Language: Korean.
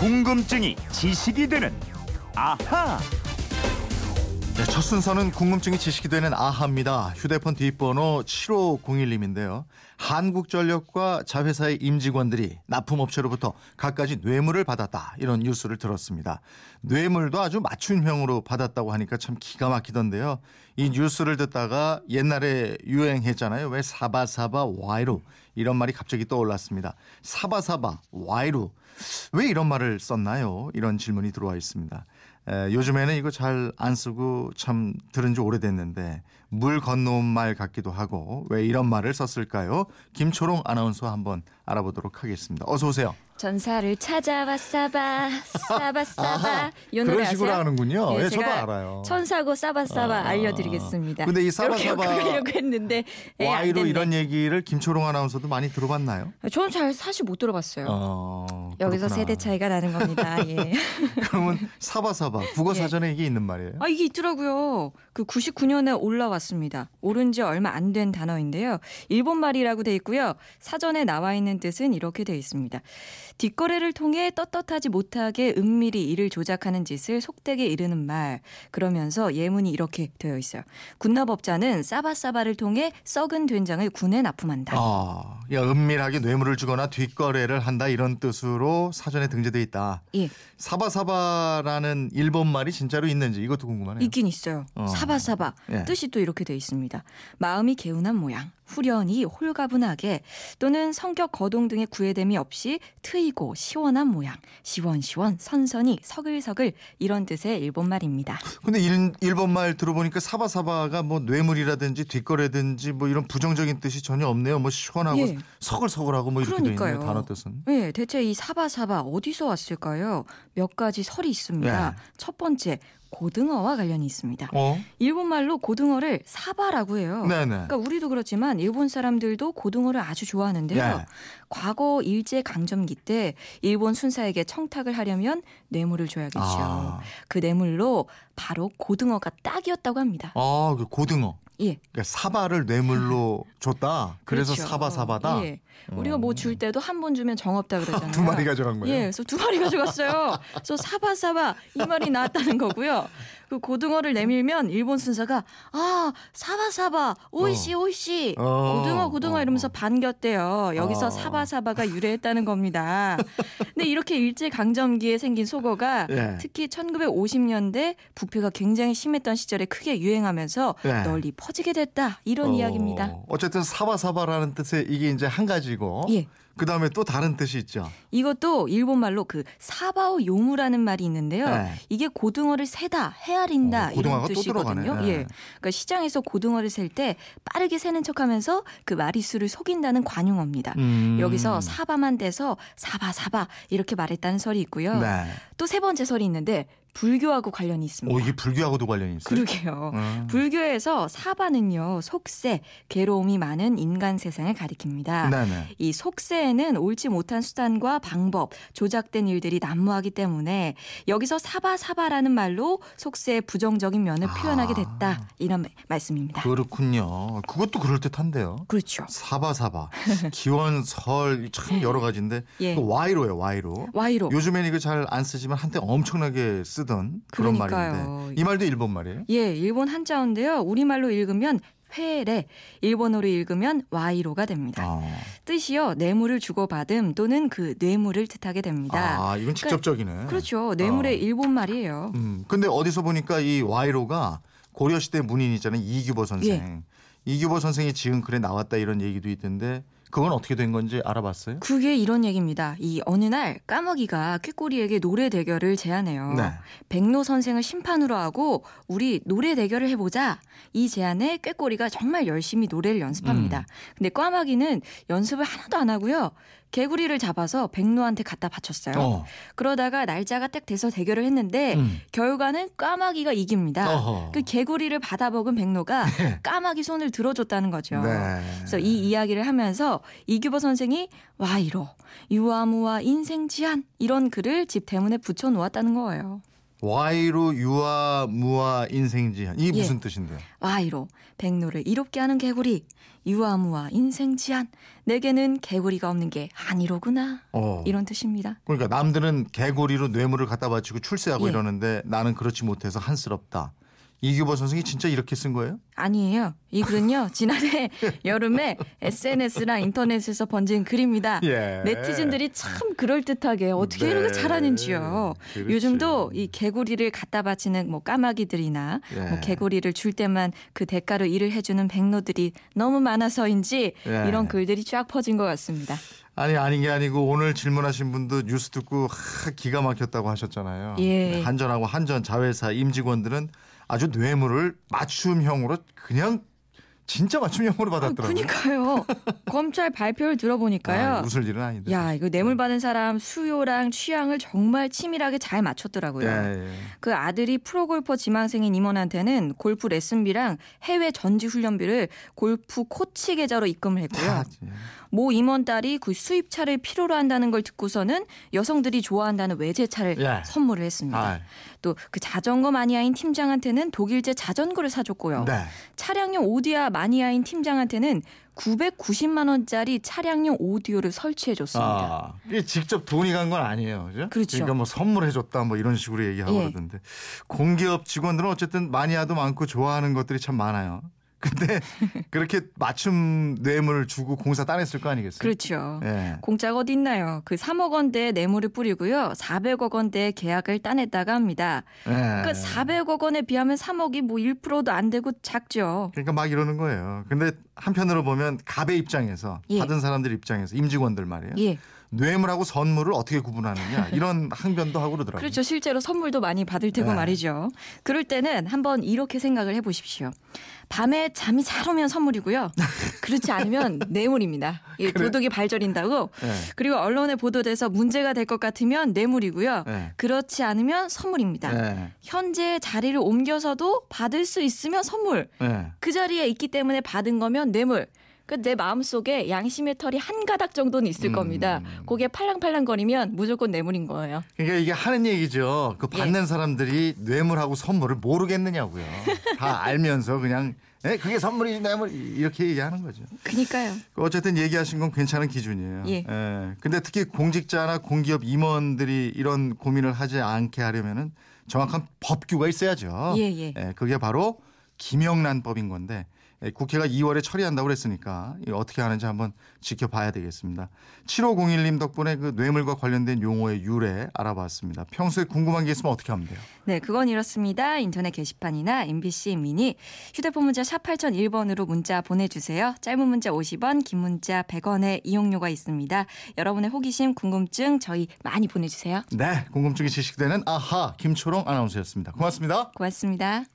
궁금증이 지식이 되는 아하. 네, 첫 순서는 궁금증이 지식이 되는 아하입니다. 휴대폰 뒷번호 7501님인데요. 한국전력과 자회사의 임직원들이 납품업체로부터 갖가지 뇌물을 받았다. 이런 뉴스를 들었습니다. 뇌물도 아주 맞춤형으로 받았다고 하니까 참 기가 막히던데요. 이 뉴스를 듣다가 옛날에 유행했잖아요. 왜 사바사바 와이루 이런 말이 갑자기 떠올랐습니다. 사바사바 와이루 왜 이런 말을 썼나요? 이런 질문이 들어와 있습니다. 에, 요즘에는 이거 잘 안 쓰고 참 들은 지 오래됐는데 물 건너온 말 같기도 하고 왜 이런 말을 썼을까요? 김초롱 아나운서 한번 알아보도록 하겠습니다. 어서 오세요. 전사를 찾아와 싸바 싸바 싸바 이 노래 그런 식으로 아세요? 하는군요. 예, 예, 저도 알아요. 천사고 싸바 싸바 아. 알려드리겠습니다. 근데 이 싸바 싸바 하려고 했는데 예, 안 와이로. 이런 얘기를 김초롱 아나운서도 많이 들어봤나요? 저는 잘 사실 못 들어봤어요. 어, 여기서 그렇구나. 세대 차이가 나는 겁니다. 예. 그러면 사바사바 국어 사전에 이게 있는 말이에요. 아 이게 있더라고요. 그 99년에 올라왔습니다. 오른 지 얼마 안 된 단어인데요. 일본 말이라고 돼 있고요. 사전에 나와 있는 뜻은 이렇게 돼 있습니다. 뒷거래를 통해 떳떳하지 못하게 은밀히 이를 조작하는 짓을 속되게 이르는 말. 그러면서 예문이 이렇게 되어 있어요. 군납업자는 싸바싸바를 통해 썩은 된장을 군에 납품한다. 아, 야, 은밀하게 뇌물을 주거나 뒷거래를 한다 이런 뜻으로 사전에 등재돼 있다. 예, 사바사바라는 일본 말이 진짜로 있는지 이것도 궁금하네요. 있긴 있어요. 어. 사바사바 예. 뜻이 또 이렇게 돼 있습니다. 마음이 개운한 모양, 후련히 홀가분하게 또는 성격 거동 등의 구애됨이 없이 트이고 시원한 모양, 시원시원 선선히 서글서글 이런 뜻의 일본 말입니다. 근데 일, 일본 말 들어보니까 사바사바가 뭐 뇌물이라든지 뒷거래든지 뭐 이런 부정적인 뜻이 전혀 없네요. 뭐 시원하고 예. 서글서글하고 뭐 이렇게 돼 그러니까요. 있네요. 단어 뜻은. 네, 대체 이 사바 사바 어디서 왔을까요? 몇 가지 설이 있습니다. 예. 첫 번째, 고등어와 관련이 있습니다. 어? 일본 말로 고등어를 사바라고 해요. 네네. 그러니까 우리도 그렇지만 일본 사람들도 고등어를 아주 좋아하는데요. 예. 과거 일제 강점기 때 일본 순사에게 청탁을 하려면 뇌물을 줘야겠죠. 아, 그 뇌물로 바로 고등어가 딱이었다고 합니다. 아, 그 고등어. 예. 그러니까 사바를 뇌물로 줬다. 그래서 그렇죠. 사바 사바다. 예. 우리가 뭐 줄 때도 한 번 주면 정 없다 그러잖아요. 두 마리 가져간 거예요. 예, 그래서 두 마리 가져갔어요. 그래서 사바 사바 이 말이 나왔다는 거고요. 그 고등어를 내밀면 일본 순사가 아 사바 사바 오이시 오이시 어. 고등어 고등어 이러면서 반겼대요. 여기서 어. 사바 사바가 유래했다는 겁니다. 근데 이렇게 일제 강점기에 생긴 속어가 예. 특히 1950년대 부패가 굉장히 심했던 시절에 크게 유행하면서 예. 널리 퍼 지게 됐다 이런 어, 이야기입니다. 어쨌든 사바사바라는 뜻의 이게 이제 한 가지고. 예. 그 다음에 또 다른 뜻이 있죠. 이것도 일본 말로 그 사바오 요무라는 말이 있는데요. 네. 이게 고등어를 세다, 헤아린다 어, 이런. 뜻이거든요. 네. 예. 그러니까 시장에서 고등어를 셀 때 빠르게 세는 척하면서 그 마리수를 속인다는 관용어입니다. 음. 여기서 사바만 돼서 사바 사바 이렇게 말했다는 설이 있고요. 네. 또세 번째 설이 있는데 불교하고 관련이 있습니다. 오, 이게 불교하고도 관련이 있어요? 그러게요. 음. 불교에서 사바는요 속세, 괴로움이 많은 인간 세상을 가리킵니다. 네네. 이 속세 에는 옳지 못한 수단과 방법, 조작된 일들이 난무하기 때문에 여기서 사바사바라는 말로 속세의 부정적인 면을 아. 표현하게 됐다. 이런 말- 말씀입니다. 그렇군요. 그것도 그럴듯한데요. 그렇죠. 사바사바, 기원, 설, 참 여러 가지인데 예. 또 와이로예요, 와이로. 와이로. 요즘에는 이거 잘 안 쓰지만 한때 엄청나게 쓰던 그런 그러니까요. 말인데 이 말도 일본 말이에요? 예, 일본 한자어인데요. 우리말로 읽으면 회래, 일본어로 읽으면 와이로가 됩니다. 아, 뜻이요, 뇌물을 주고받음 또는 그 뇌물을 뜻하게 됩니다. 아 이건 직접적이네. 그렇죠. 뇌물의 어. 일본 말이에요. 음, 근데 어디서 보니까 이 와이로가 고려 시대 문인이잖아요. 이규보 선생. 예. 이규보 선생이 지은 글에 나왔다 이런 얘기도 있던데 그건 어떻게 된 건지 알아봤어요? 그게 이런 얘기입니다. 이 어느 날 까마귀가 꾀꼬리에게 노래 대결을 제안해요. 네. 백로 선생을 심판으로 하고 우리 노래 대결을 해보자. 이 제안에 꾀꼬리가 정말 열심히 노래를 연습합니다. 음. 근데 까마귀는 연습을 하나도 안 하고요. 개구리를 잡아서 백로한테 갖다 바쳤어요. 어. 그러다가 날짜가 딱 돼서 대결을 했는데 음. 결과는 까마귀가 이깁니다. 어허. 그 개구리를 받아먹은 백로가 까마귀 손을 들어줬다는 거죠. 네. 그래서 이 이야기를 하면서 이규보 선생이 와이로 유아무와 인생 지한 이런 글을 집 대문에 붙여 놓았다는 거예요. 와이로 유아 무아 인생지연 이 예. 무슨 뜻인데요? 와이로 백로를 이롭게 하는 개구리 유아 무아 인생지안 내게는 개구리가 없는 게 아니로구나 어. 이런 뜻입니다. 그러니까 남들은 개구리로 뇌물을 갖다 바치고 출세하고 예. 이러는데 나는 그렇지 못해서 한스럽다. 이규보 선생이 진짜 이렇게 쓴 거예요? 아니에요. 이 글은요 지난해 여름에 SNS나 인터넷에서 번진 글입니다. 예. 네티즌들이 참 그럴 듯하게 어떻게 네. 이렇게 잘하는지요. 그렇지. 요즘도 이 개구리를 갖다 바치는 뭐 까마귀들이나 예. 뭐 개구리를 줄 때만 그 대가로 일을 해주는 백로들이 너무 많아서인지 예. 이런 글들이 쫙 퍼진 것 같습니다. 아니 아닌 게 아니고 오늘 질문하신 분도 뉴스 듣고 하, 기가 막혔다고 하셨잖아요. 예. 네, 한전하고 한전 자회사 임직원들은 아주 뇌물을 맞춤형으로 그냥 진짜 맞춤형으로 아, 받았더라고요. 그니까요. 검찰 발표를 들어보니까요. 아, 웃을 일은 아닌데. 야, 이거 뇌물 받은 사람 수요랑 취향을 정말 치밀하게 잘 맞췄더라고요. 예, 예. 그 아들이 프로골퍼 지망생인 임원한테는 골프 레슨비랑 해외 전지 훈련비를 골프 코치 계좌로 입금을 했고요. 다, 예. 모 임원 딸이 그 수입차를 필요로 한다는 걸 듣고서는 여성들이 좋아한다는 외제차를 예. 선물을 했습니다. 아, 또그 자전거 마니아인 팀장한테는 독일제 자전거를 사줬고요. 네. 차량용 오디오 마니아인 팀장한테는 990만 원짜리 차량용 오디오를 설치해 줬습니다. 아, 이게 직접 돈이 간 건 아니에요. 그죠? 그렇죠. 러니까뭐 선물해 줬다 뭐 이런 식으로 얘기하고 예. 그러던데. 공기업 직원들은 어쨌든 마니아도 많고 좋아하는 것들이 참 많아요. 근데 그렇게 맞춤 뇌물을 주고 공사 따냈을 거 아니겠어요? 그렇죠. 예. 공짜가 어디 있나요? 그 3억 원대의 뇌물을 뿌리고요. 400억 원대의 계약을 따냈다가 합니다. 예. 그러니까 400억 원에 비하면 3억이 뭐 1%도 안 되고 작죠. 그러니까 막 이러는 거예요. 근데 한편으로 보면 갑의 입장에서 예. 받은 사람들 입장에서 임직원들 말이에요. 예. 뇌물하고 선물을 어떻게 구분하느냐 이런 항변도 하고 그러더라고요. 그렇죠. 실제로 선물도 많이 받을 테고 네. 말이죠. 그럴 때는 한번 이렇게 생각을 해 보십시오. 밤에 잠이 잘 오면 선물이고요. 그렇지 않으면 뇌물입니다. 이 그래? 도둑이 발절인다고. 예. 그리고 언론에 보도돼서 문제가 될 것 같으면 뇌물이고요. 예. 그렇지 않으면 선물입니다. 예. 현재 자리를 옮겨서도 받을 수 있으면 선물. 예. 그 자리에 있기 때문에 받은 거면 뇌물. 그 내 마음속에 양심의 털이 한 가닥 정도는 있을 음. 겁니다. 그게 팔랑팔랑거리면 무조건 뇌물인 거예요. 그러니까 이게 하는 얘기죠. 그 예. 받는 사람들이 뇌물하고 선물을 모르겠느냐고요. 다 알면서 그냥 에 그게 선물이지 뇌물 이렇게 얘기하는 거죠. 그니까요. 어쨌든 얘기하신 건 괜찮은 기준이에요. 예. 근데 특히 공직자나 공기업 임원들이 이런 고민을 하지 않게 하려면은 정확한 법규가 있어야죠. 예, 예. 그게 바로 김영란법인 건데 예, 국회가 2월에 처리한다고 그랬으니까 어떻게 하는지 한번 지켜봐야 되겠습니다. 7501님 덕분에 그 뇌물과 관련된 용어의 유래 알아봤습니다. 평소에 궁금한 게 있으면 어떻게 하면 돼요? 네, 그건 이렇습니다. 인터넷 게시판이나 MBC 미니 휴대폰 문자 샵 8001번으로 문자 보내주세요. 짧은 문자 50원, 긴 문자 100원의 이용료가 있습니다. 여러분의 호기심, 궁금증 저희 많이 보내주세요. 네, 궁금증이 지식되는 아하 김초롱 아나운서였습니다. 고맙습니다. 고맙습니다.